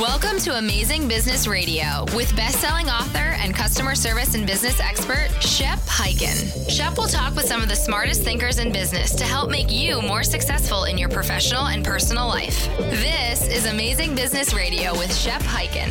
Welcome to Amazing Business Radio with best-selling author and customer service and business expert Shep Hyken. Shep will talk with some of the smartest thinkers in business to help make you more successful in your professional and personal life. This is Amazing Business Radio with Shep Hyken.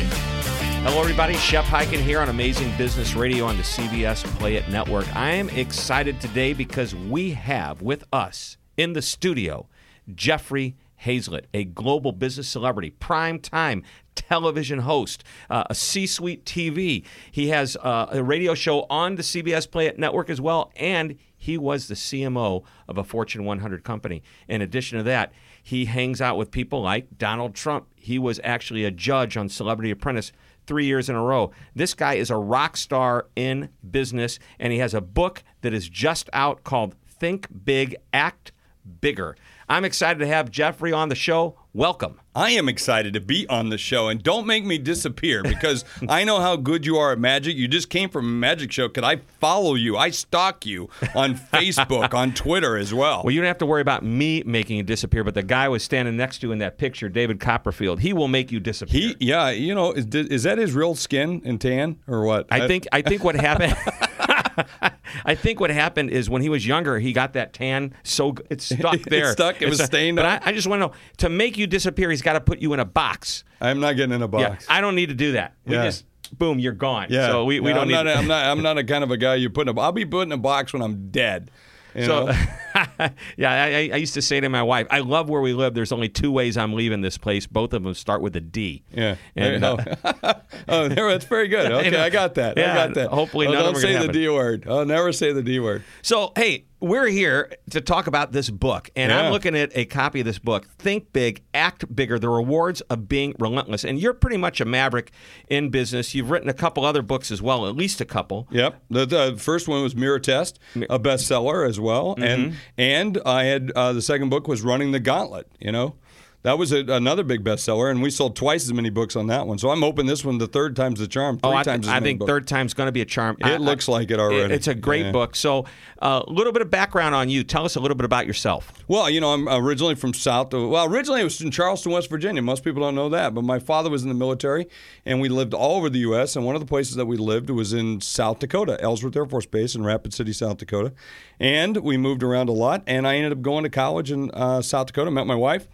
Hello, everybody. Shep Hyken here on Amazing Business Radio on the CBS Play It Network. I am excited today because we have with us in the studio Jeffrey Hayzlett, a global business celebrity, prime time television host, uh, a C suite TV. He has uh, a radio show on the CBS Play Network as well, and he was the CMO of a Fortune 100 company. In addition to that, he hangs out with people like Donald Trump. He was actually a judge on Celebrity Apprentice three years in a row. This guy is a rock star in business, and he has a book that is just out called Think Big, Act Bigger. I'm excited to have Jeffrey on the show. Welcome. I am excited to be on the show, and don't make me disappear because I know how good you are at magic. You just came from a magic show. Could I follow you? I stalk you on Facebook, on Twitter as well. Well, you don't have to worry about me making you disappear, but the guy was standing next to you in that picture, David Copperfield. He will make you disappear. He, yeah, you know, is, is that his real skin and tan or what? I think I think what happened. I think what happened is when he was younger, he got that tan so it's stuck there. It's stuck. It was a- stained But up. I, I just want to know to make you disappear, he's got to put you in a box. I'm not getting in a box. Yeah, I don't need to do that. We Yeah. just boom, you're gone. Yeah. So we, we No, don't I'm need. Not a, I'm not. I'm not a kind of a guy you put in a. I'll be put in a box when I'm dead. You So, yeah, I, I used to say to my wife, I love where we live. There's only two ways I'm leaving this place. Both of them start with a D. Yeah. And, uh, oh, there, that's very good. Okay. I, got that. Yeah, I got that. hopefully oh, none don't say the happen. D word. I'll never say the D word. So, hey, we're here to talk about this book, and I'm looking at a copy of this book, Think Big, Act Bigger The Rewards of Being Relentless. And you're pretty much a maverick in business. You've written a couple other books as well, at least a couple. Yep. The, the first one was Mirror Test, a bestseller as well, Mm-hmm. and and I had uh, the second book was Running the Gauntlet. You know. That was a, another big bestseller, and we sold twice as many books on that one. So I'm hoping this one, the third time's the charm. Three Oh, I, times as I think books. third time's going to be a charm. I- It looks like it already. It's a great Yeah. book. So, a little bit of background on you. Tell us a little bit about yourself. Well, you know, I'm originally from South. Well, originally I was in Charleston, West Virginia. Most people don't know that, but my father was in the military, and we lived all over the U.S. And one of the places that we lived was in South Dakota, Ellsworth Air Force Base in Rapid City, South Dakota. And we moved around a lot. And I ended up going to college in uh, South Dakota. Met my wife.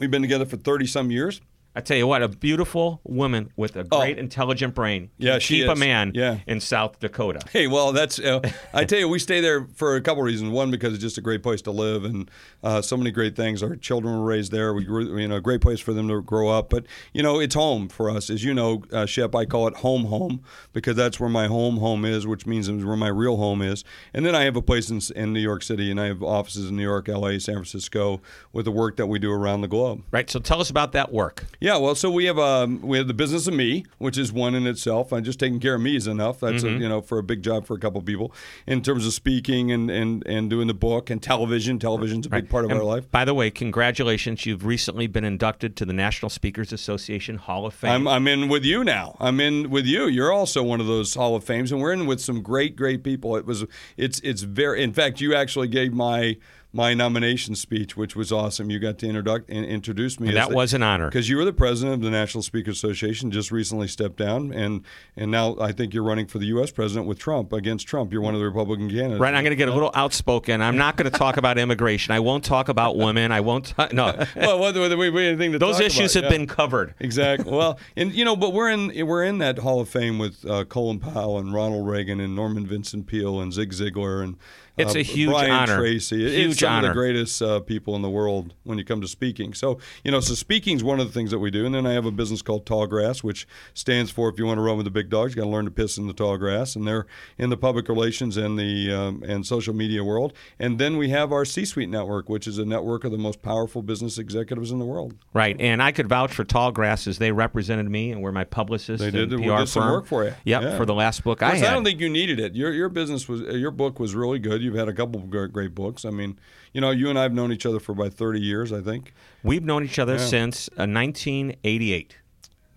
We've been together for thirty some years. I tell you what, a beautiful woman with a great, Oh. intelligent brain. Yeah, can she keep a man Yeah. in South Dakota. Hey, well, that's uh, I tell you, we stay there for a couple of reasons. One, because it's just a great place to live, and uh, so many great things. Our children were raised there. We grew, you know, a great place for them to grow up. But you know, it's home for us, as you know, uh, Shep. I call it home, home, because that's where my home, home is, which means it's where my real home is. And then I have a place in, in New York City, and I have offices in New York, L.A., San Francisco, with the work that we do around the globe. Right. So, tell us about that work. Yeah, well, so we have um, we have the business of me, which is one in itself. And just taking care of me is enough. That's Mm-hmm. a, you know for a big job for a couple of people in terms of speaking and, and, and doing the book and television. Television's a big part of And our life. By the way, congratulations. You've recently been inducted to the National Speakers Association Hall of Fame. I'm, I'm in with you now. I'm in with you. You're also one of those Hall of Fames, and we're in with some great, great people. It was, it's, it's very. In fact, you actually gave my my nomination speech, which was awesome. You got to introduce in, introduce me. And that the- was an honor. because you were the president of the National Speakers Association. Just recently stepped down, and and now I think you're running for the U.S. president with Trump against Trump. You're one of the Republican candidates. Right, I'm going to get a little outspoken. I'm not going to talk about immigration. I won't talk about women. I won't. No, Well, whether, whether we, we anything to those issues about, have yeah. been covered. Exactly. Well, and you know, but we're in we're in that Hall of Fame with uh, Colin Powell and Ronald Reagan and Norman Vincent Peale and Zig Ziglar and It's a huge Brian honor. Tracy. It- Huge it's some honor. of the greatest uh, people in the world when you come to speaking. So you know, so speaking is one of the things that we do. And then I have a business called Tallgrass, which stands for if you want to run with the big dogs, you got to learn to piss in the tall grass. And they're in the public relations and the um, and social media world. And then we have our C-suite network, which is a network of the most powerful business executives in the world. Right, and I could vouch for Tall Grasses. They represented me and were my publicist. They and did, PR did some firm. work for you. Yep, Yeah. for the last book I had. I don't think you needed it. Your your business was uh, your book was really good. You've had a couple of great, great books. I mean, you know, you and I have known each other for about thirty years, I think. We've known each other Yeah. since uh, 1988.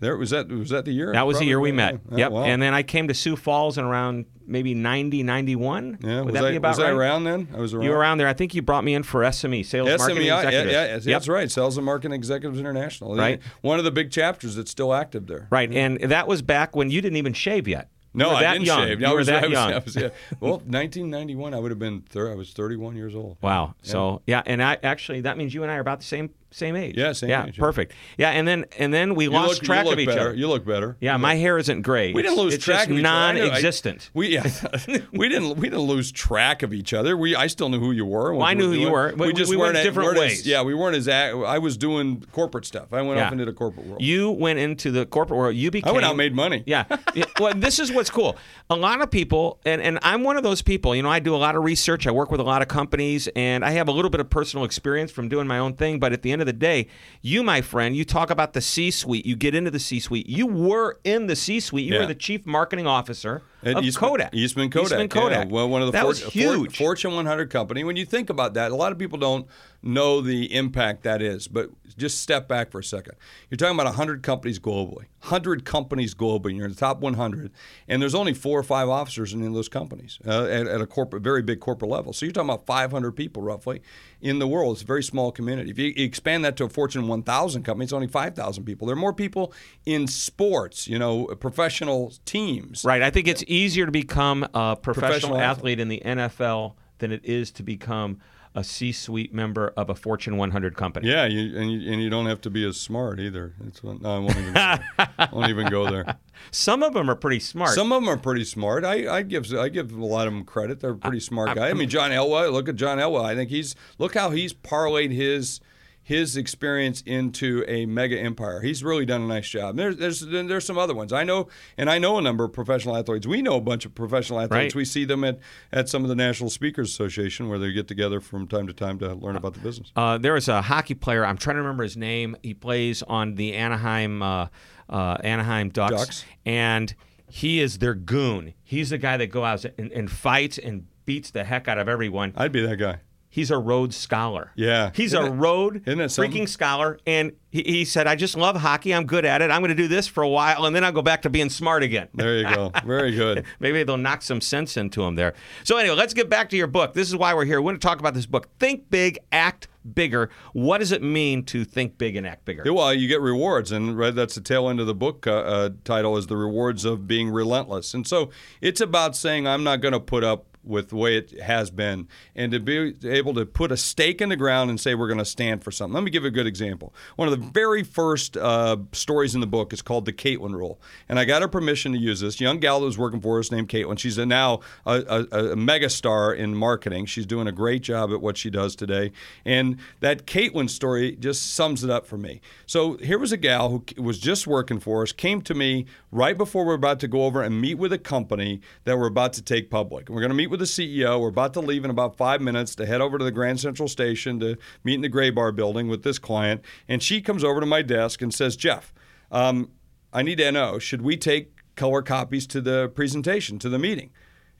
There was that was that the year? That was the year we met. yeah. yep. Wow. And then I came to Sioux Falls in around maybe 90, 91. yeah, Would was that I, be about was right? I around then? I was around. You were around there. I think you brought me in for SME, Sales Marketing SMEI, yeah, Executives. yeah, Yep. that's right. Sales and Marketing Executives International. Right. One of the big chapters that's still active there. Right. And that was back when you didn't even shave yet. No, I didn't young. shave. You I were was, that I was, young. I was, yeah. Well, 1991, I would have been. Thir- I was 31 years old. Wow. So yeah, and I actually that means you and I are about the same same age. Yeah, same yeah, age, yeah. perfect. Yeah, and then and then we You lost look, track of each better. other. You look better. yeah, my hair isn't gray. We didn't lose it's track of each other. Know- I- non-existent. we yeah, we didn't we didn't lose track of each other. We I still knew who you were. what I knew were who you were, but We just we went weren't at- different weren't as- ways. yeah, we weren't as. I was doing corporate stuff. I went Yeah. off into the corporate world. You went into the corporate world. You became. I went out and made money. Yeah. yeah. Well, this is what's cool. A lot of people, and, and I'm one of those people, you know, I do a lot of research. I work with a lot of companies, and I have a little bit of personal experience from doing my own thing. But at the end of the day, you, my friend, you talk about the C suite. You get into the C suite. You were in the C suite. You Yeah. were the chief marketing officer At of Eastman, Kodak. Eastman Kodak. Eastman Kodak. Yeah, well, one of the that for- was for- huge. Fortune 100 company. When you think about that, a lot of people don't know the impact that is. But just step back for a second. You're talking about 100 companies globally. 100 companies globally. and You're in the top 100, and there's only four or five officers in those companies uh, at, at a corporate, very big corporate level. So you're talking about 500 people roughly in the world. It's a very small community. If you expand that to a Fortune 1000 company, it's only 5,000 people. There are more people in sports. You know, professional teams. Right. I think it's easier to become a professional, Professional athlete in the NFL than it is to become a C-suite member of a Fortune 100 company. Yeah, you, and you, and you don't have to be as smart either. What, no, I won't even. Go there. won't even go there. Some of them are pretty smart. Some of them are pretty smart. I, I give I give a lot of them credit. They're pretty smart guys. I mean, John Elway. Look at John Elway. I think he's look how he's parlayed his his experience into a mega empire. He's really done a nice job. There's there's there's some other ones. I know, and I know a number of professional athletes. We know a bunch of professional athletes. Right. We see them at at some of the National Speakers Association where they get together from time to time to learn about the business. Uh, there was a hockey player. I'm trying to remember his name. He plays on the Anaheim uh, uh, Anaheim Ducks, Ducks. and he is their goon. He's the guy that goes out and, and fights and beats the heck out of everyone. I'd be that guy. He's a Rhodes Scholar. Yeah. he's Isn't a it- Rhodes freaking scholar, and he, he said, "I just love hockey. I'm good at it. I'm going to do this for a while, and then I'll go back to being smart again." There you go. Very good. Maybe they'll knock some sense into him there. So anyway, let's get back to your book. This is why we're here. We want to talk about this book. Think big, act bigger. What does it mean to think big and act bigger? Yeah, well, you get rewards, and right, that's the tail end of the book uh, uh, title is the rewards of being relentless. And so it's about saying I'm not going to put up with the way it has been, and to be able to put a stake in the ground and say we're going to stand for something. Let me give you a good example. One of the very first uh, stories in the book is called the Caitlin Rule, and I got her permission to use this. Young gal that was working for us named Caitlin. She's a, now a, a, a mega star in marketing. She's doing a great job at what she does today, and that Caitlin story just sums it up for me. So here was a gal who was just working for us, came to me right before we we're about to go over and meet with a company that we're about to take public. We're going to meet with the CEO. We're about to leave in about five minutes to head over to the Grand Central Station to meet in the Graybar building with this client. And she comes over to my desk and says, Jeff, um, I need to know, should we take color copies to the presentation, to the meeting?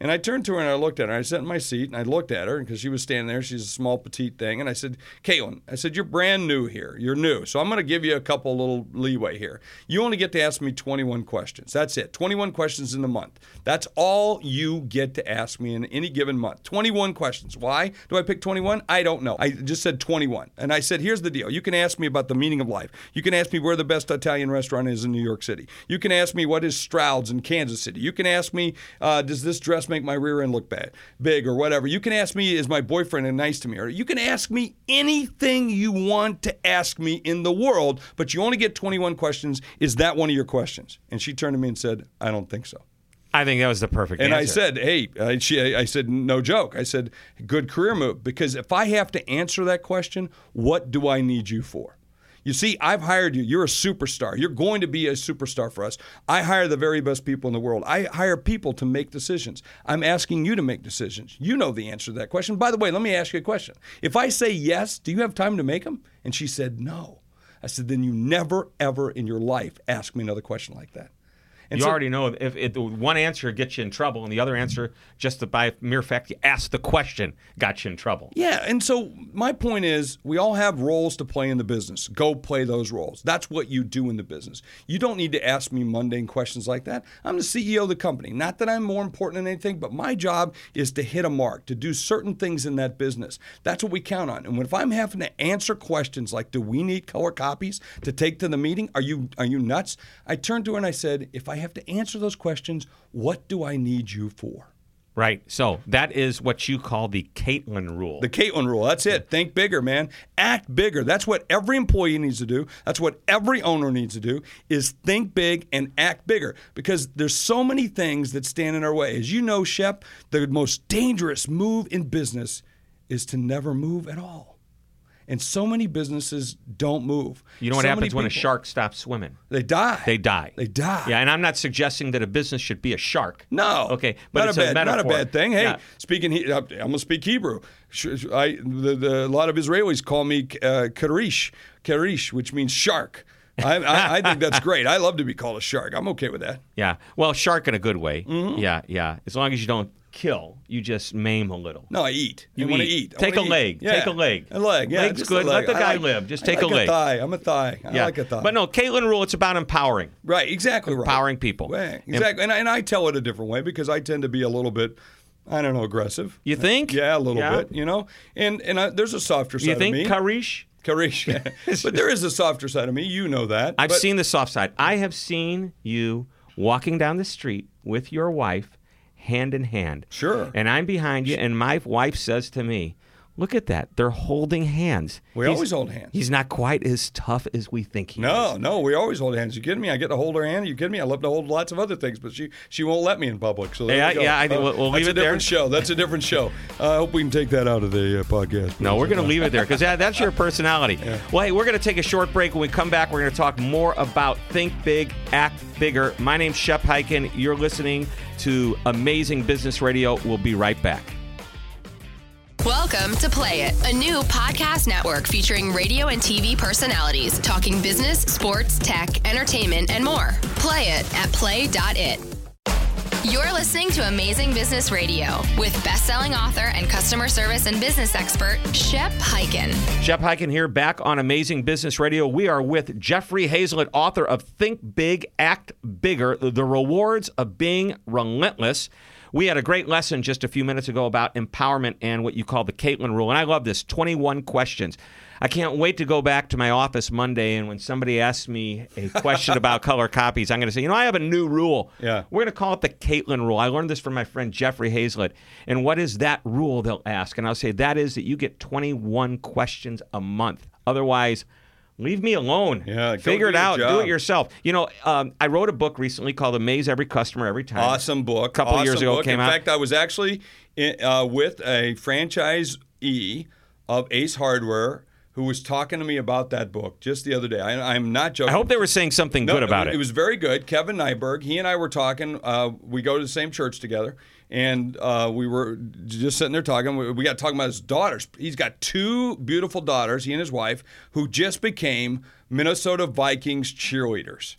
And I turned to her and I looked at her. I sat in my seat and I looked at her because she was standing there. She's a small, petite thing. And I said, Caitlin, I said, you're brand new here. You're new. So I'm going to give you a couple little leeway here. You only get to ask me 21 questions. That's it. 21 questions in the month. That's all you get to ask me in any given month. 21 questions. Why do I pick 21? I don't know. I just said 21. And I said, here's the deal. You can ask me about the meaning of life. You can ask me where the best Italian restaurant is in New York City. You can ask me what is Stroud's in Kansas City. You can ask me, uh, does this dress make my rear end look bad, big, or whatever. You can ask me, is my boyfriend nice to me? Or you can ask me anything you want to ask me in the world, but you only get 21 questions. Is that one of your questions? And she turned to me and said, I don't think so. I think that was the perfect answer. And answer. I said, "Hey," I, she, I said, "No joke." I said, "Good career move." Because if I have to answer that question, what do I need you for? You see, I've hired you. You're a superstar. You're going to be a superstar for us. I hire the very best people in the world. I hire people to make decisions. I'm asking you to make decisions. You know the answer to that question. By the way, let me ask you a question. If I say yes, do you have time to make them? And she said, no. I said, then you never, ever in your life ask me another question like that. And you so- already know if, if one answer gets you in trouble and the other answer, just the, by mere fact you asked the question, got you in trouble. Yeah, and so my point is, we all have roles to play in the business. Go play those roles. That's what you do in the business. You don't need to ask me mundane questions like that. I'm the CEO of the company. Not that I'm more important than anything, but my job is to hit a mark, to do certain things in that business. That's what we count on. And if I'm having to answer questions like, "Do we need color copies to take to the meeting? Are you are you nuts?" I turned to her and I said, "If I have to answer those questions, what do I need you for?" Right. So that is what you call the Caitlin rule. The Caitlin rule. That's it. Think bigger, man. Act bigger. That's what every employee needs to do. That's what every owner needs to do is think big and act bigger because there's so many things that stand in our way. As you know, Shep, the most dangerous move in business is to never move at all. And so many businesses don't move. you know what So happens when a shark stops swimming? They die. They die. They die. Yeah, and I'm not suggesting that a business should be a shark. No. Okay, but not it's a a bad, not a bad thing. Hey, Yeah. speaking, he, I'm gonna speak Hebrew. I, the, the, a lot of Israelis call me uh, karish, karish, which means shark. I, I, I think that's great. I love to be called a shark. I'm okay with that. Yeah. Well, shark in a good way. Mm-hmm. Yeah, yeah. As long as you don't kill, you just maim a little. No, I eat. You want to eat. eat. Take a leg. Yeah. Take a leg. A leg. Yeah, Leg's good. A Let the guy like- live. Just take a leg. A thigh. I'm a thigh. I yeah. like a thigh. But no, Caitlin rule. It's about empowering. Right. Exactly right. Empowering people. Right, exactly. And, I, and I tell it a different way because I tend to be a little bit. I don't know, aggressive. You think? Yeah, a little Yeah. bit. You know, and and I, there's a softer side of me. You think, of me. Karish? Karish. but there is a softer side of me. You know that. I've But- seen the soft side. I have seen you walking down the street with your wife, hand in hand. Sure. And I'm behind you, and my wife says to me, "Look at that! They're holding hands. We He's- always hold hands. He's not quite as tough as we think he No, is." no, no, we always hold hands. You kidding me? I get to hold her hand. You kidding me? I love to hold lots of other things, but she she won't let me in public. So there Yeah, yeah, I think we'll- we'll that's leave a it there. different show. That's a different show. Uh, I hope we can take that out of the uh, podcast. No, we're going to leave it there because that, that's your personality. Well, hey, we're going to take a short break. When we come back, we're going to talk more about Think Big, Act Bigger. My name's Shep Hyken. You're listening to Amazing Business Radio. We'll be right back. Welcome to Play It, a new podcast network featuring radio and TV personalities talking business, sports, tech, entertainment, and more. Play it at play.it. You're listening to Amazing Business Radio with best-selling author and customer service and business expert Shep Hyken. Shep Hyken here, back on Amazing Business Radio. We are with Jeffrey Hayzlett, author of Think Big, Act Bigger The Rewards of Being Relentless. We had a great lesson just a few minutes ago about empowerment and what you call the Caitlin rule. And I love this 21 questions. I can't wait to go back to my office Monday. And when somebody asks me a question about color copies, I'm going to say, you know, I have a new rule. Yeah. We're going to call it the Caitlin rule. I learned this from my friend Jeffrey Hayzlett. And what is that rule? They'll ask. And I'll say, that is that you get 21 questions a month. Otherwise, leave me alone. Yeah, Figure it out. Do it yourself. You know, um, I wrote a book recently called Amaze Every Customer Every Time. Awesome book. A couple awesome years ago it book. came in out. In fact, I was actually in, uh, with a franchisee of Ace Hardware who was talking to me about that book just the other day. I, I'm not joking. I hope they were saying something No, good about it. It was very good. Kevin Nyberg, he and I were talking. Uh, we go to the same church together, and uh, we were just sitting there talking. We, we got talking about his daughters. He's got two beautiful daughters, he and his wife, who just became Minnesota Vikings cheerleaders.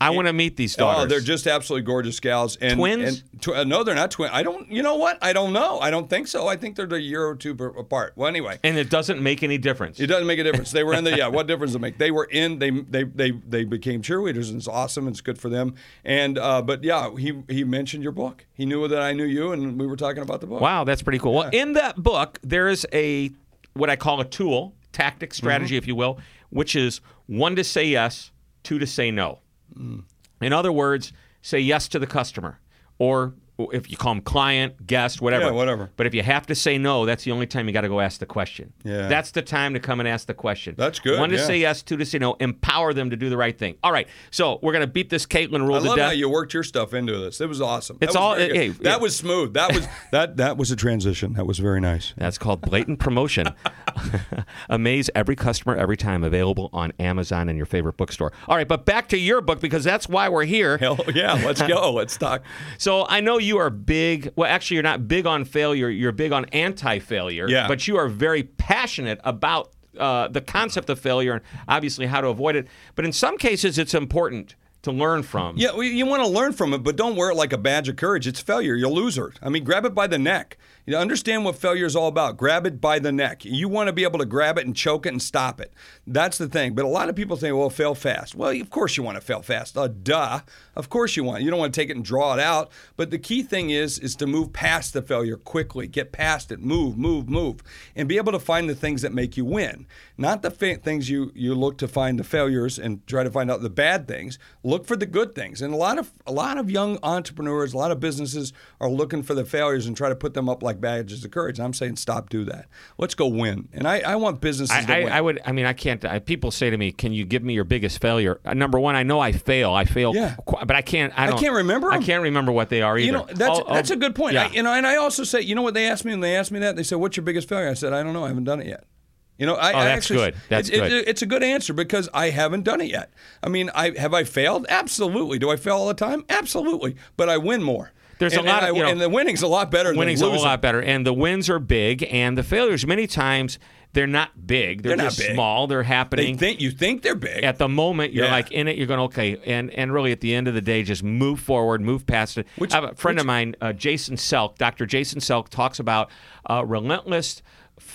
I want to meet these daughters. Oh, they're just absolutely gorgeous gals. And, Twins? And, tw- uh, no, they're not twins. I don't. You know what? I don't know. I don't think so. I think they're a year or two apart. Well, anyway. and it doesn't make any difference. It doesn't make a difference. They were in the yeah. What difference does it make? They were in. They they they they became cheerleaders, and it's awesome. It's good for them. And uh, but yeah, he he mentioned your book. He knew that I knew you, and we were talking about the book. Wow, that's pretty cool. Well, in that book, there is a what I call a tool, tactic, strategy, Mm-hmm. if you will, which is one to say yes, two to say no. Mm. In other words, say yes to the customer, or if you call them client, guest, whatever. Yeah, whatever. But if you have to say no, that's the only time you got to go ask the question. Yeah. That's the time to come and ask the question. That's good, One to yeah. say yes, two to say no. Empower them to do the right thing. All right. So we're gonna beat this Caitlin rule I to love death. how you worked your stuff into this. It was awesome. That It's was all- hey, that yeah. was smooth. That was that that was a transition. That was very nice. That's called blatant promotion. Amaze every customer every time. Available on Amazon and your favorite bookstore. All right, but back to your book because that's why we're here. Hell yeah, let's go. Let's talk. So I know you are big. Well, actually, you're not big on failure. You're big on anti-failure. Yeah. But you are very passionate about uh, the concept of failure and obviously how to avoid it. But in some cases, it's important to learn from. Yeah, well, you want to learn from it, but don't wear it like a badge of courage. It's failure. You're a loser. I mean, grab it by the neck. You know, understand what failure is all about. Grab it by the neck. You want to be able to grab it and choke it and stop it. That's the thing. But a lot of people think, well, fail fast. Well, of course you want to fail fast. Uh, duh. Of course you want. You don't want to take it and draw it out. But the key thing is, is to move past the failure quickly. Get past it. Move, move, move, and be able to find the things that make you win. Not the fa- things you you look to find the failures and try to find out the bad things. Look for the good things. And a lot of a lot of young entrepreneurs, a lot of businesses are looking for the failures and try to put them up like badges of courage. I'm saying, stop, do that. Let's go win. And I, I want businesses to I, win. I, I would. I mean, I can't. I, people say to me, "Can you give me your biggest failure?" Uh, number one, I know I fail. I fail. Yeah. qu- but I can't. I, don't, can't remember I can't remember what they are either. You know, that's Oh, oh, that's a good point. Yeah. I, you know, and I also say, you know what they asked me when they asked me that? They said, "What's your biggest failure?" I said, "I don't know. I haven't done it yet." You know, I, Oh, I that's actually, good. That's it- it- good. it's a good answer because I haven't done it yet. I mean, I have I failed? Absolutely. Do I fail all the time? Absolutely. But I win more. There's a And- lot and of, you know, and the winning's a lot better winning's a lot better, and the wins are big, and the failures many times they're not big. They're, They're not just big. small. They're They happening. think you think they're big. at the moment you're Yeah. like in it you're going okay and and really at the end of the day just move forward move past it Which- I have a friend which- of mine uh, jason selk dr jason selk talks about uh, relentless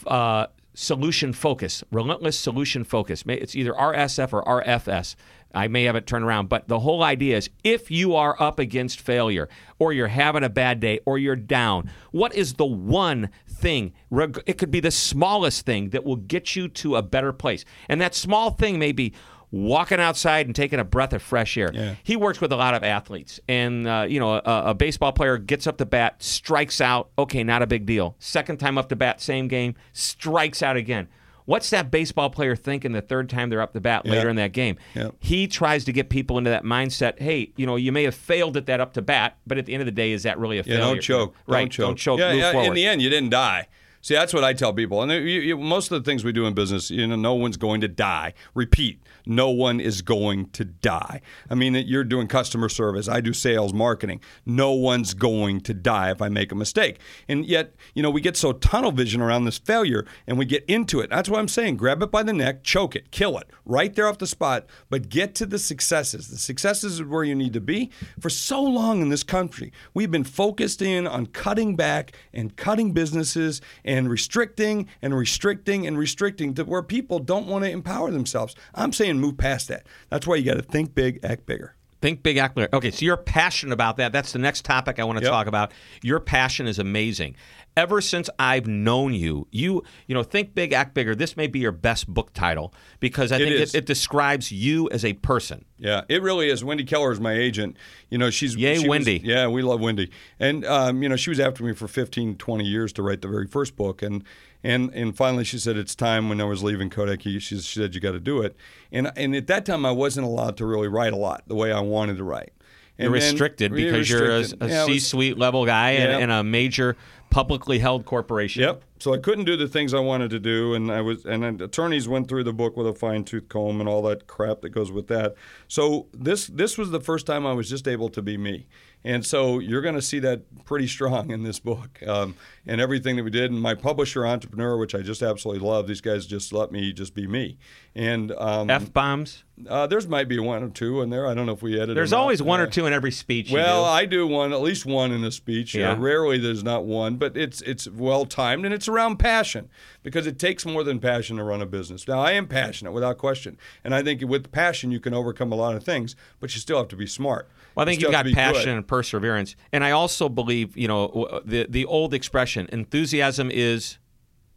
uh, solution focus relentless solution focus it's either rsf or rfs I may have it turned around, but the whole idea is if you are up against failure, or you're having a bad day, or you're down, what is the one thing? reg- It could be the smallest thing that will get you to a better place. And that small thing may be walking outside and taking a breath of fresh air. Yeah. He works with a lot of athletes, and uh, you know, a, a baseball player gets up to bat, strikes out. Okay, not a big deal. Second time up to bat, same game, strikes out again. What's that baseball player thinking the third time they're up the bat later Yeah. in that game? Yeah. He tries to get people into that mindset. Hey, you know, you may have failed at that up to bat, but at the end of the day, is that really a Yeah, failure? don't choke. Right? Don't choke. Don't choke. Yeah, move yeah, forward. in the end, you didn't die. See, that's what I tell people. And you, you, most of the things we do in business, you know, no one's going to die. Repeat, no one is going to die. I mean, you're doing customer service. I do sales, marketing. No one's going to die if I make a mistake. And yet, you know, we get so tunnel vision around this failure and we get into it. That's what I'm saying. Grab it by the neck, choke it, kill it right there off the spot, but get to the successes. The successes is where you need to be. For so long in this country, we've been focused in on cutting back and cutting businesses restricting and restricting and restricting to where people don't want to empower themselves. I'm saying move past that. That's why you got to think big, act bigger. Think big, act bigger. Okay, so you're passionate about that. That's the next topic I want to Yep. talk about. Your passion is amazing. Ever since I've known you, you you know, think big, act bigger. This may be your best book title because I think it, it describes you as a person. Yeah, it really is. Wendy Keller is my agent. You know, she's Yay, she was- Wendy. yeah, we love Wendy. And um, you know, she was after me for 15, 20 years to write the very first book and and and finally she said it's time when I was leaving Kodak. She, she said you got to do it. And and at that time I wasn't allowed to really write a lot the way I wanted to write. And You're restricted Yeah, because you're a, restricted. a Yeah, it was- C-suite level guy Yeah. and, and a major publicly held corporation. Yep. So I couldn't do the things I wanted to do, and I was, and then attorneys went through the book with a fine tooth comb and all that crap that goes with that. So this this was the first time I was just able to be me, and so you're going to see that pretty strong in this book, um, and everything that we did. And my publisher, entrepreneur, which I just absolutely love. These guys just let me just be me, and um, F bombs. uh, there's might be one or two in there. I don't know if we edited. There's always one or Uh, two in every speech. you well, do. I do one, at least one in a speech. Yeah. Uh, rarely there's not one, but it's it's well timed and it's around passion because it takes more than passion to run a business. Now, I am passionate without question, and I think with passion you can overcome a lot of things, but you still have to be smart. Well, I think You you've got have to be good. passion and perseverance, and I also believe, you know, the the old expression, enthusiasm is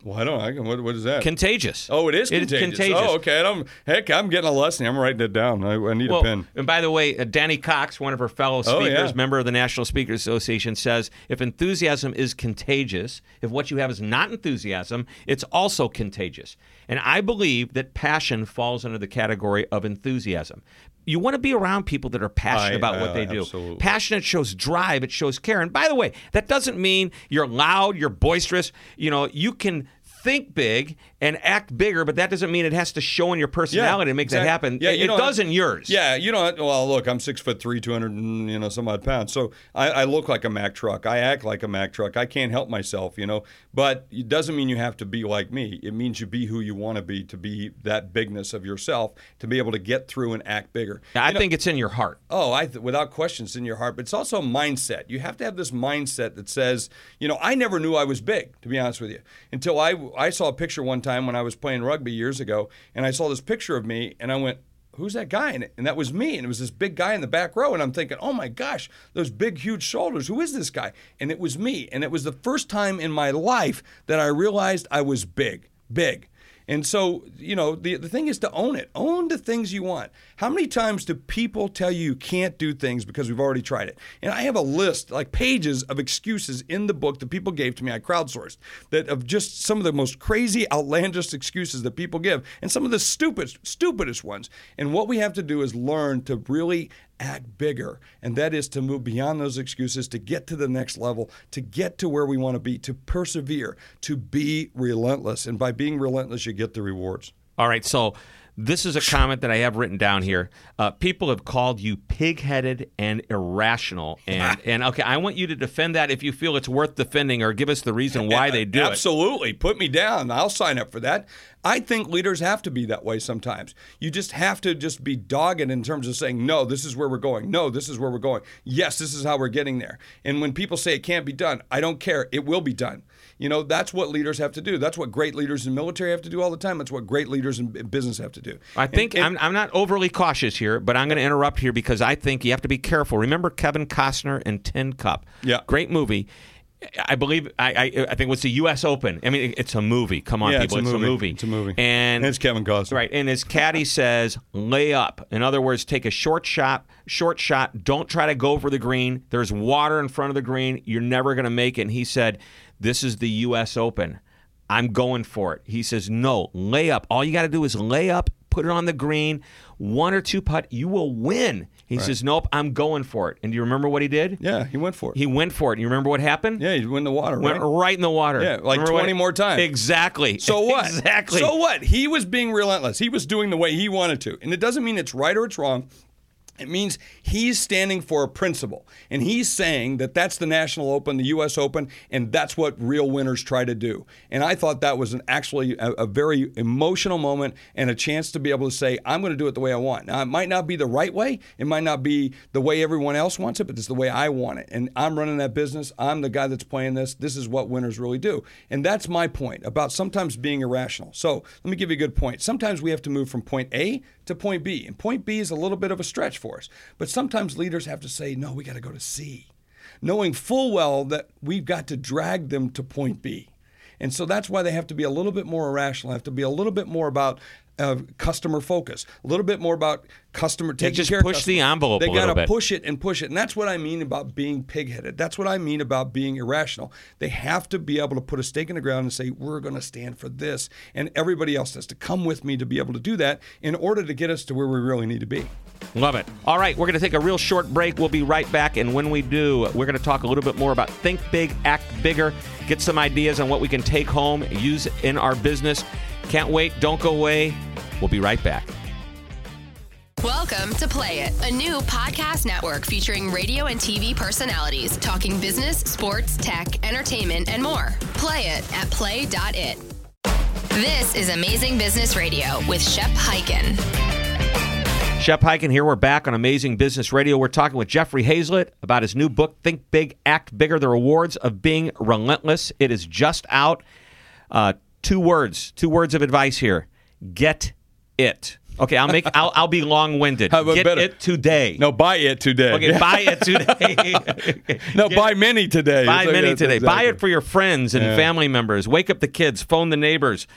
Well, I don't. I can, what, what is that? contagious. oh, it is It's contagious. contagious. Oh, okay. I'm, heck, I'm getting a lesson. I'm writing it down. I, I need Well, a pen. and by the way, uh, Danny Cox, one of her fellow Oh, speakers, yeah. member of the National Speakers Association, says if enthusiasm is contagious, if what you have is not enthusiasm, it's also contagious. And I believe that passion falls under the category of enthusiasm. You want to be around people that are passionate I- about uh, what they do. absolutely. Passionate shows drive, it shows care. And by the way, that doesn't mean you're loud, you're boisterous. You know, you can think big and act bigger, but that doesn't mean it has to show in your personality to make exactly. that happen. Yeah, it, it does in yours. Yeah, you know. Well, look, I'm six foot three, two hundred and you know some odd pounds. So I, I look like a Mack truck. I act like a Mack truck. I can't help myself, you know. But it doesn't mean you have to be like me. It means you be who you want to be, to be that bigness of yourself, to be able to get through and act bigger. I know- think it's in your heart. Oh, I th- without question, it's in your heart. But it's also a mindset. You have to have this mindset that says, you know, I never knew I was big, to be honest with you, until I I saw a picture one time when I was playing rugby years ago, and I saw this picture of me, and I went. Who's that guy? And, that was me. And it was this big guy in the back row. And I'm thinking, oh my gosh, those big, huge shoulders. Who is this guy? And it was me. And it was the first time in my life that I realized I was big, big. And so, you know, the, the thing is to own it. Own the things you want. How many times do people tell you you can't do things because we've already tried it? And I have a list, like pages of excuses in the book that people gave to me. I crowdsourced that of just some of the most crazy, outlandish excuses that people give, and some of the stupid, stupidest ones. And what we have to do is learn to really act bigger, and that is to move beyond those excuses, to get to the next level, to get to where we want to be, to persevere, to be relentless. And by being relentless, you get the rewards. All right, so this is a comment that I have written down here. Uh, people have called you pig-headed and irrational, and and okay, I want you to defend that if you feel it's worth defending, or give us the reason why they do it. Absolutely. Put me down. I'll sign up for that. I think leaders have to be that way sometimes. You just have to just be dogged in terms of saying, no, this is where we're going. No, this is where we're going. Yes, this is how we're getting there. And when people say it can't be done, I don't care. It will be done. You know, that's what leaders have to do. That's what great leaders in military have to do all the time. That's what great leaders in in business have to do. I think And- and- I'm, I'm not overly cautious here, but I'm going to interrupt here because I think you have to be careful. Remember Kevin Costner and Tin Cup? Yeah. Great movie. I believe I, I I think it was the U.S. Open. I mean, it's a movie. Come on, Yeah, people, it's a movie. It's a movie. And And it's Kevin Costner. Right, and his caddy says, "Lay up." In other words, take a short shot. Short shot. Don't try to go for the green. There's water in front of the green. You're never going to make it. And he said, "This is the U.S. Open. I'm going for it." He says, "No, lay up. All you got to do is lay up. Put it on the green. One or two putt. You will win." He says, "Nope, I'm going for it." And do you remember what he did? yeah, he went for it. He went for it. And you remember what happened? yeah, he went in the water, Went right? right in the water. Yeah, like Remember what- 20 more times. Exactly. So what? Exactly. So what? He was being relentless. He was doing the way he wanted to. And it doesn't mean it's right or it's wrong. It means he's standing for a principle. And he's saying that that's the National Open, the U.S. Open, and that's what real winners try to do. And I thought that was an actually a, a very emotional moment and a chance to be able to say, I'm going to do it the way I want. Now, it might not be the right way. It might not be the way everyone else wants it, but it's the way I want it. And I'm running that business. I'm the guy that's playing this. This is what winners really do. And that's my point about sometimes being irrational. So let me give you a good point. Sometimes we have to move from point A to point B. And point B is a little bit of a stretch for us. But sometimes leaders have to say, no, we got to go to C, knowing full well that we've got to drag them to point B. And so that's why they have to be a little bit more irrational, have to be a little bit more about uh, customer focus, a little bit more about customer taking just care of push the envelope They gotta push it and push it. And that's what I mean about being pig-headed. That's what I mean about being irrational. They have to be able to put a stake in the ground and say, we're going to stand for this. And everybody else has to come with me to be able to do that in order to get us to where we really need to be. Love it. All right, we're going to take a real short break. We'll be right back. And when we do, we're going to talk a little bit more about think big, act bigger, get some ideas on what we can take home, use in our business. Can't wait. Don't go away. We'll be right back. Welcome to Play It, a new podcast network featuring radio and TV personalities talking business, sports, tech, entertainment, and more. Play it at play.it. This is Amazing Business Radio with Shep Hyken. Shep Hyken here. We're back on Amazing Business Radio. We're talking with Jeffrey Hayzlett about his new book, Think Big, Act Bigger The Rewards of Being Relentless. It is just out. Uh, two words, two words of advice here. Get it. Okay, I'll make. I'll, I'll be long-winded. How about Get better? it today. No, buy it today. Okay, buy it today. no, Get- buy many today. Buy many today. Buy it for your friends and Yeah. family members. Wake up the kids. Phone the neighbors.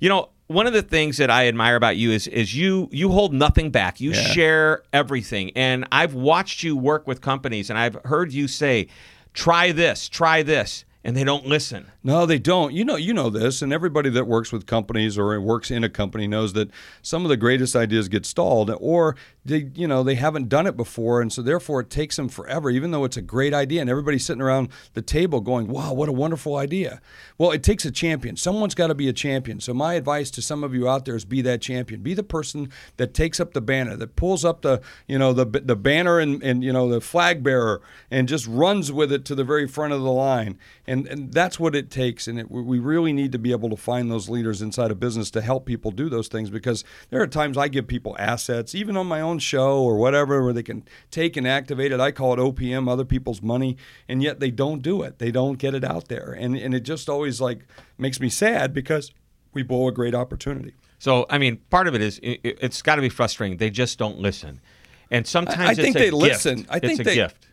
You know, one of the things that I admire about you is is you you hold nothing back. You share everything. And I've watched you work with companies, and I've heard you say, "Try this, try this." And they don't listen. No, they don't. You know, you know this, and everybody that works with companies or works in a company knows that some of the greatest ideas get stalled, or they, you know, they haven't done it before, and so therefore it takes them forever, even though it's a great idea, and everybody's sitting around the table going, "Wow, what a wonderful idea!" Well, it takes a champion. Someone's got to be a champion. So my advice to some of you out there is be that champion. Be the person that takes up the banner, that pulls up the, you know, the the banner and and you know the flag bearer, and just runs with it to the very front of the line and and that's what it takes. And it, we really need to be able to find those leaders inside a business to help people do those things because there are times I give people assets, even on my own show or whatever, where they can take and activate it. I call it OPM, other people's money, and yet they don't do it. They don't get it out there, and and it just always like makes me sad because we blow a great opportunity. So I mean, part of it is it, has got to be frustrating. They just don't listen, and sometimes I, I think they gift. listen. I think it's a they, gift.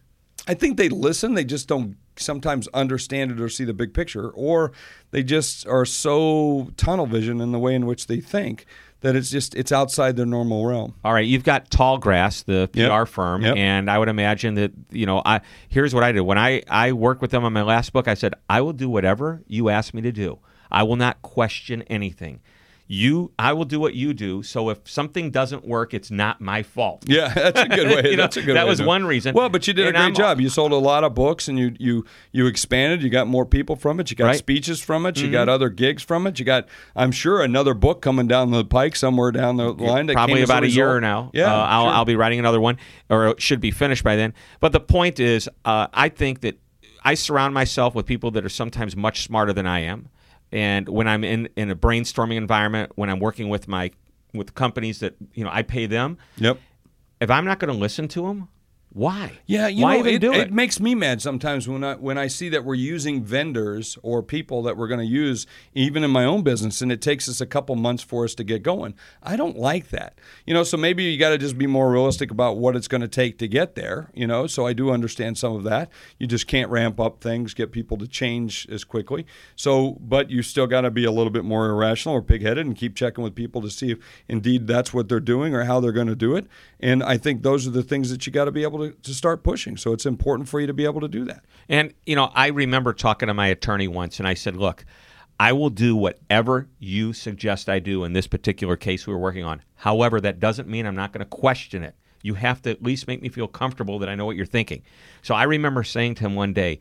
I think they listen. They just don't sometimes understand it or see the big picture, or they just are so tunnel vision in the way in which they think that it's just it's outside their normal realm. All right, you've got Tallgrass, the PR Yep. firm, Yep. and I would imagine that you know. I here's what I did when I I worked with them on my last book. I said I will do whatever you ask me to do. I will not question anything. You, I will do what you do. So if something doesn't work, it's not my fault. Yeah, that's a good way. You know, that's a good. that way was one reason. Well, but you did And a great I'm- job. You sold a lot of books, and you you you expanded. You got more people from it. You got Right. Mm-hmm. speeches from it. You got other gigs from it. You got, I'm sure, another book coming down the pike somewhere down the line. That probably about a, year now. Yeah, uh, I'll, sure. I'll be writing another one, or it should be finished by then. But the point is, uh, I think that I surround myself with people that are sometimes much smarter than I am, and when I'm in in a brainstorming environment, when I'm working with my with companies that you know I pay them, Yep. if I'm not going to listen to them, why? Yeah, you why know, even it, do it it? makes me mad sometimes when I when I see that we're using vendors or people that we're going to use even in my own business, and it takes us a couple months for us to get going. I don't like that, you know. So maybe you got to just be more realistic about what it's going to take to get there, you know. So I do understand some of that. You just can't ramp up things, get people to change as quickly. So, but you still got to be a little bit more irrational or pigheaded and keep checking with people to see if indeed that's what they're doing or how they're going to do it. And I think those are the things that you got to be able to, to start pushing. So it's important for you to be able to do that. And, you know, I remember talking to my attorney once and I said, look, I will do whatever you suggest I do in this particular case we were working on. However, that doesn't mean I'm not going to question it. You have to at least make me feel comfortable that I know what you're thinking. So I remember saying to him one day,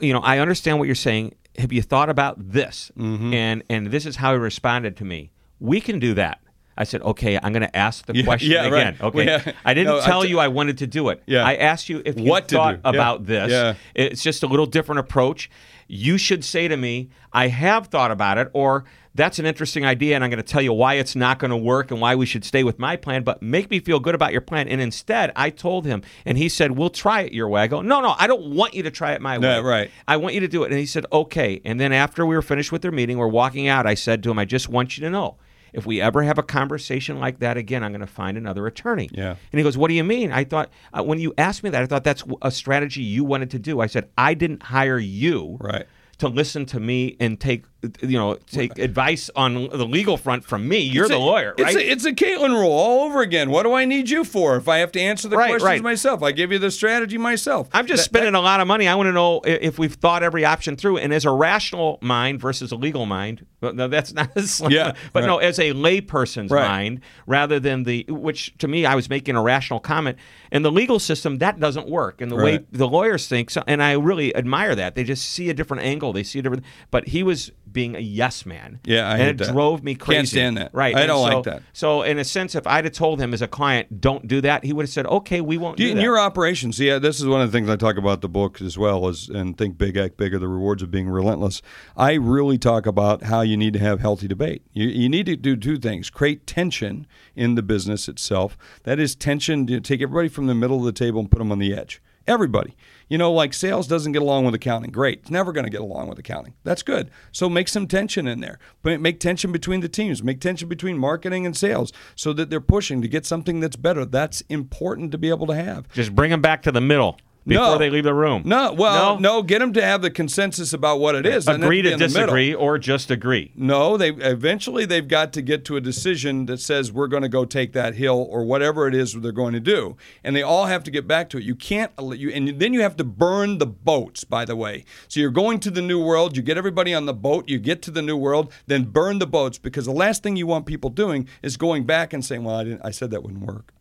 you know, I understand what you're saying. Have you thought about this? Mm-hmm. And and this is how he responded to me. We can do that. I said, okay, I'm going to ask the Yeah, question yeah, right. again. Okay, Yeah. I didn't No, tell t- you I wanted to do it. Yeah. I asked you if you What thought. About this. It's just a little different approach. You should say to me, I have thought about it, or that's an interesting idea, and I'm going to tell you why it's not going to work and why we should stay with my plan, but make me feel good about your plan. And instead, I told him, and he said, We'll try it your way. I go, No, no, I don't want you to try it my way. Yeah, right. I want you to do it. And he said, Okay. And then after we were finished with their meeting, we're walking out, I said to him, I just want you to know. If we ever have a conversation like that again, I'm going to find another attorney. Yeah. And he goes, "What do you mean?" I thought uh, when you asked me that, I thought that's a strategy you wanted to do. I said, "I didn't hire you Right. to listen to me and take you know take advice on the legal front from me. You're It's the a- lawyer, it's? A, it's a Caitlin rule all over again. What do I need you for if I have to answer the Right, questions right. myself? I give you the strategy myself. I'm just That- spending a lot of money. I want to know if we've thought every option through. And as a rational mind versus a legal mind, no, that's not as Yeah, but no, as a layperson's Right. mind, rather than the which to me I was making a rational comment. In the legal system, that doesn't work. And the way the lawyers think, so, and I really admire that. They just see a different angle. They see a different. But he was being a yes man. Yeah, I and it that. drove me crazy. Can't stand that. Right, I and don't so- like that. So in a sense, if I'd have told him as a client, don't do that, he would have said, okay, we won't do, Do you- in that. your operations, yeah, this is one of the things I talk about the book as well as and think big, act bigger, the rewards of being relentless. I really talk about how you need to have healthy debate. You, you need to do two things: create tension in the business itself. That is tension to take everybody from the middle of the table and put them on the edge. Everybody. You know, like sales doesn't get along with accounting. Great. It's never going to get along with accounting. That's good. So make some tension in there. Make tension between the teams. Make tension between marketing and sales so that they're pushing to get something that's better. That's important to be able to have. Just bring them back to the middle. Before No. they leave the room. No, well, no, get them to have the consensus about what it is. Agree to in the middle. disagree or just agree. No, they eventually they've got to get to a decision that says we're going to go take that hill or whatever it is they're going to do, and they all have to get back to it. You can't uh, you and then you have to burn the boats. By the way, so you're going to the new world. You get everybody on the boat. You get to the new world, then burn the boats because the last thing you want people doing is going back and saying, "Well, I didn't. I said that wouldn't work."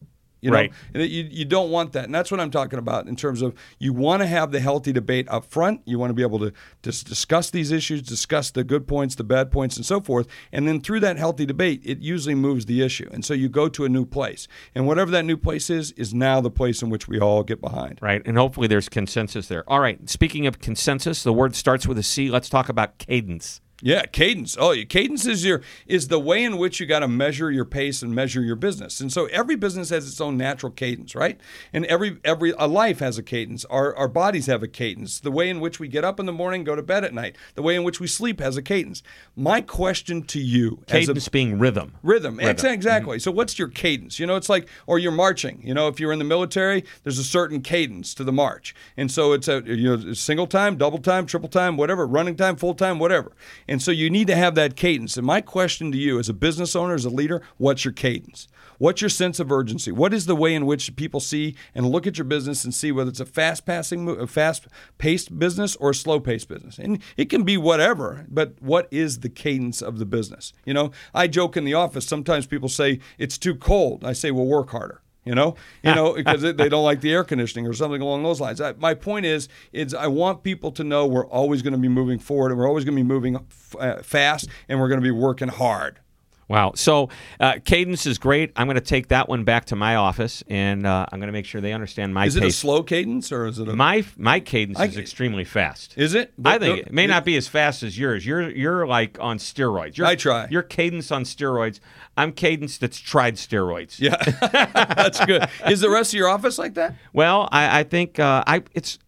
You know? Right. And you, you don't want that. And that's what I'm talking about in terms of you want to have the healthy debate up front. You want to be able to just discuss these issues, discuss the good points, the bad points, and so forth. And then through that healthy debate, it usually moves the issue. And so you go to a new place. And whatever that new place is, is now the place in which we all get behind. Right. And hopefully there's consensus there. All right. Speaking of consensus, the word starts with a C. Let's talk about cadence. Yeah, cadence. Oh, cadence is your is the way in which you got to measure your pace and measure your business. And so every business has its own natural cadence, right? And every every a life has a cadence. Our our bodies have a cadence. The way in which we get up in the morning, go to bed at night. The way in which we sleep has a cadence. My question to you as a Cadence being rhythm. Rhythm, Mm-hmm. exactly. So, what's your cadence? You know, it's like, or you're marching. You know, if you're in the military, there's a certain cadence to the march, and so it's a you know single time, double time, triple time, whatever, running time, full time, whatever. And so you need to have that cadence. And my question to you, as a business owner, as a leader, what's your cadence? What's your sense of urgency? What is the way in which people see and look at your business and see whether it's a fast passing, fast paced business or a slow paced business? And it can be whatever, but what is the cadence of the business? You know, I joke in the office. Sometimes people say it's too cold. I say, well, work harder. You know, you know, because they don't like the air conditioning or something along those lines. I, my point is, is I want people to know we're always going to be moving forward, and we're always going to be moving f- uh, fast, and we're going to be working hard. Wow. So uh, cadence is great. I'm going to take that one back to my office, and uh, I'm going to make sure they understand my Is it a slow cadence or is it a? my my cadence I- is extremely fast. Is it? I think but- it may not be as fast as yours. You're you're like on steroids. You're, I try. You're cadence on steroids. I'm cadence that's tried steroids. Yeah, that's good. Is the rest of your office like that? Well, I, I think uh, I it's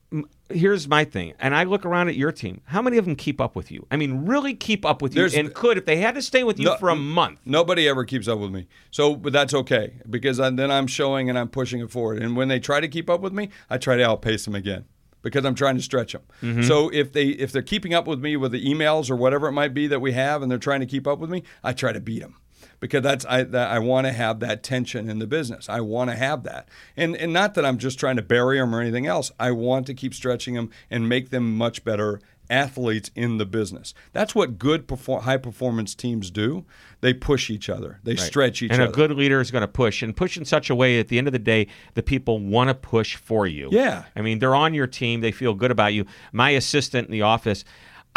here's my thing, and I look around at your team. How many of them keep up with you? I mean, really keep up with you, There's- and could if they had to stay with you No- for a month. Nobody ever keeps up with me. So, but that's okay because I, then I'm showing and I'm pushing it forward. And when they try to keep up with me, I try to outpace them again because I'm trying to stretch them. Mm-hmm. So if they if they're keeping up with me with the emails or whatever it might be that we have, and they're trying to keep up with me, I try to beat them. Because that's I that I want to have that tension in the business. I want to have that, and and not that I'm just trying to bury them or anything else. I want to keep stretching them and make them much better athletes in the business. That's what good perform- high performance teams do. They push each other. They stretch each and other. And a good leader is going to push and push in such a way at the end of the day the people want to push for you Yeah. i mean they're on your team they feel good about you my assistant in the office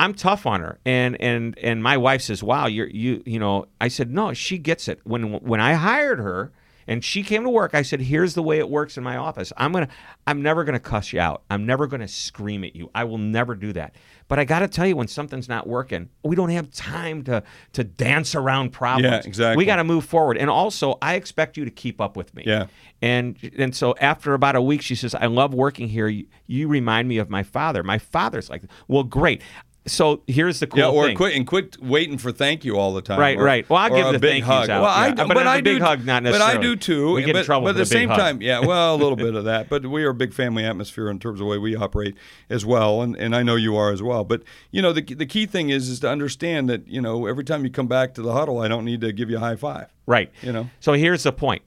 i'm tough on her and and and my wife says wow you're you you know i said no she gets it when when i hired her and she came to work i said here's the way it works in my office i'm gonna i'm never gonna cuss you out i'm never gonna scream at you i will never do that but i gotta tell you when something's not working we don't have time to to dance around problems Yeah, exactly. we gotta move forward. And also, I expect you to keep up with me. Yeah. And and so after about a week, she says, "I love working here. You, you remind me of my father. My father's like, well, great. So here's the cool yeah, or thing. quit and quit waiting for thank you all the time. Right, or- right. Well, I'll give the big thank hug. yous out, Well, I, yeah. but, But I a big do, hug, not But I do too. We get in but, trouble but at the the same hug. time, yeah. Well, a little bit of that, but we are a big family atmosphere in terms of the way we operate as well, and, and I know you are as well. But you know, the the key thing is is to understand that you know every time you come back to the huddle, I don't need to give you a high five. Right. You know. So here's the point.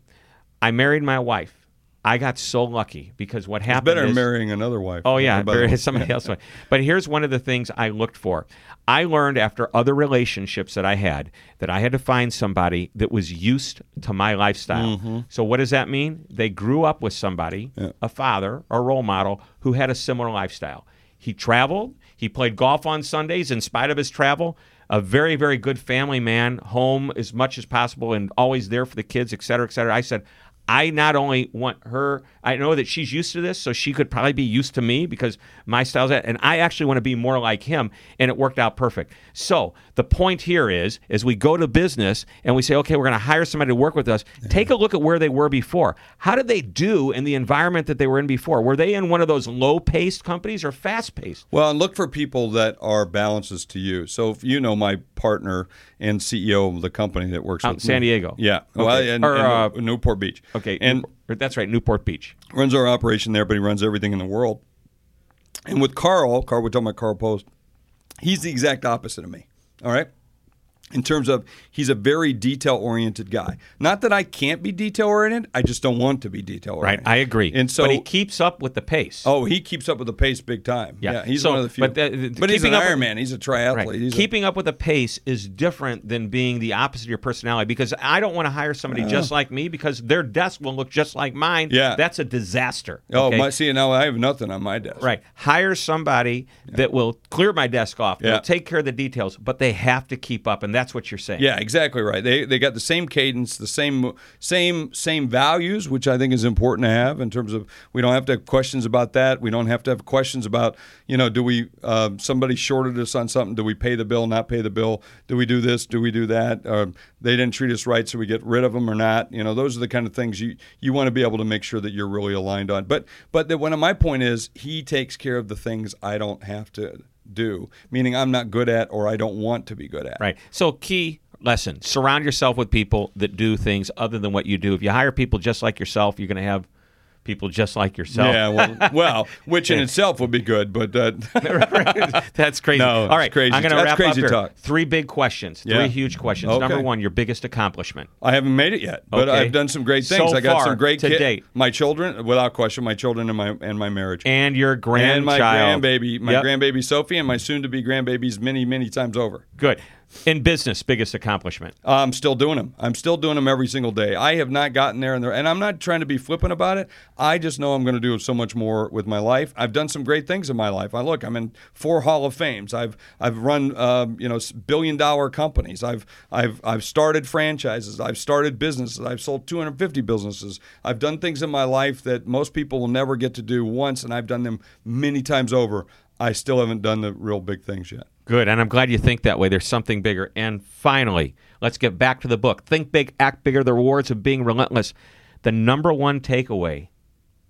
I married my wife. I got so lucky because what happened Better than is, marrying another wife. Oh yeah, By the very- way. somebody else. But here's one of the things I looked for. I learned after other relationships that I had that I had to find somebody that was used to my lifestyle. Mm-hmm. So what does that mean? They grew up with somebody, a father or role model who had a similar lifestyle. He traveled. He played golf on Sundays in spite of his travel. A very, very good family man, home as much as possible and always there for the kids, et cetera, et cetera. I said, I not only want her, I know that she's used to this, so she could probably be used to me because my style's that, and I actually want to be more like him, and it worked out perfect. So the point here is, as we go to business and we say, okay, we're going to hire somebody to work with us, take a look at where they were before. How did they do in the environment that they were in before? Were they in one of those low-paced companies or fast-paced? Well, and look for people that are balances to you. So if you know my partner and CEO of the company that works Out in San Diego. Yeah. Well, and, Or, and uh, Newport Beach. Okay, and Newport- that's right, Newport Beach. runs our operation there, but he runs everything in the world. And with Carl, Carl, we're talking about Carl Post. He's the exact opposite of me. All right. In terms of he's a very detail oriented guy. Not that I can't be detail oriented, I just don't want to be detail oriented. Right. I agree. And so but he keeps up with the pace. Oh, he keeps up with the pace big time. Yeah. he's So, one of the few. but the- the- but he's an keeping up with- Ironman. He's a triathlete. Right. He's a- Keeping up with the pace is different than being the opposite of your personality because I don't want to hire somebody just uh-huh. like me because their desk will look just like mine. Yeah. That's a disaster. oh, okay? my, see now I have nothing on my desk. Right. Hire somebody that will clear my desk off. They'll Yeah. take care of the details, but they have to keep up, and that's what you're saying. Yeah, exactly right. They they got the same cadence, the same same same values, which I think is important to have in terms of we don't have to have questions about that. We don't have to have questions about you know do we uh, somebody shorted us on something? Do we pay the bill? Not pay the bill? Do we do this? Do we do that? Uh, they didn't treat us right, so we get rid of them or not? You know, those are the kind of things you you want to be able to make sure that you're really aligned on. But but the, one of my point is he takes care of the things I don't have to do, meaning I'm not good at or I don't want to be good at. Right. So, key lesson surround yourself with people that do things other than what you do. If you hire people just like yourself, you're going to have people just like yourself. Yeah, well, well, which in itself would be good, but uh, That's crazy. No, All right, crazy. I'm going to wrap up here. talk. Three big questions. Three Yeah. huge questions. Okay. Number one, your biggest accomplishment. I haven't made it yet. But Okay. I've done some great things. So I got some great to kid- date. My children, without question, my children and my and my marriage. And your grandchild. And my grandbaby, my Yep. grandbaby Sophie, and my soon-to-be grandbabies many, many times over. Good. In business, biggest accomplishment. I'm still doing them. I'm still doing them every single day. I have not gotten there, and there, and I'm not trying to be flippant about it. I just know I'm going to do so much more with my life. I've done some great things in my life. I look, I'm in four Hall of Fames. I've I've run um, you know billion dollar companies. I've I've I've started franchises. I've started businesses. I've sold 250 businesses. I've done things in my life that most people will never get to do once, and I've done them many times over. I still haven't done the real big things yet. Good. And I'm glad you think that way. There's something bigger. And finally, let's get back to the book Think Big, Act Bigger The Rewards of Being Relentless. The number one takeaway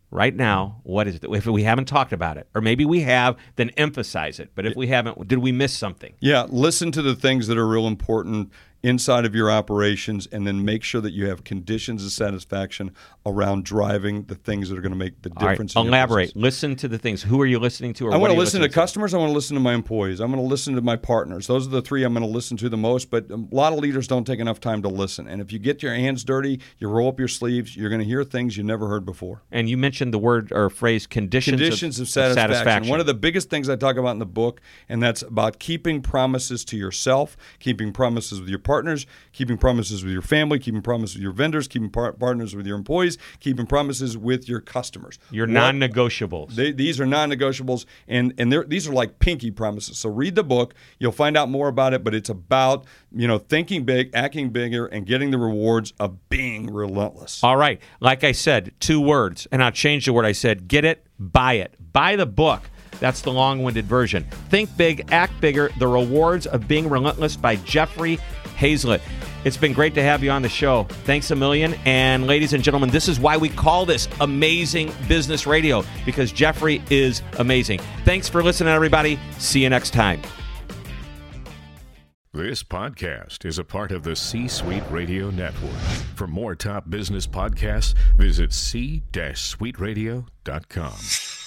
right now, what is it? If we haven't talked about it, or maybe we have, then emphasize it. But if we haven't, did we miss something? Yeah, listen to the things that are real important inside of your operations and then make sure that you have conditions of satisfaction around driving the things that are going to make the All right, difference. in elaborate. business. Listen to the things. Who are you listening to? Or I want to listen to customers. I want to listen to my employees. I'm going to listen to my partners. Those are the three I'm going to listen to the most. But a lot of leaders don't take enough time to listen. And if you get your hands dirty, you roll up your sleeves, you're going to hear things you never heard before. And you mentioned the word or phrase conditions, conditions of, satisfaction. One of the biggest things I talk about in the book, and that's about keeping promises to yourself, keeping promises with your partners, keeping promises with your family, keeping promises with your vendors, keeping par- partners with your employees, keeping promises with your customers. your What- non-negotiables. they, these are non-negotiables, and and these are like pinky promises. So read the book; you'll find out more about it. But it's about you know thinking big, acting bigger, and getting the rewards of being relentless. All right. Like I said, two words, and I'll change the word I said. Get it, buy it. Buy the book. That's the long winded version. Think big, act bigger. The rewards of being relentless by Jeffrey Hayzlett. It's been great to have you on the show. Thanks a million. And ladies and gentlemen, this is why we call this amazing business radio because Jeffrey is amazing. Thanks for listening, everybody. See you next time. This podcast is a part of the C Suite Radio Network. For more top business podcasts, visit c-suiteradio.com.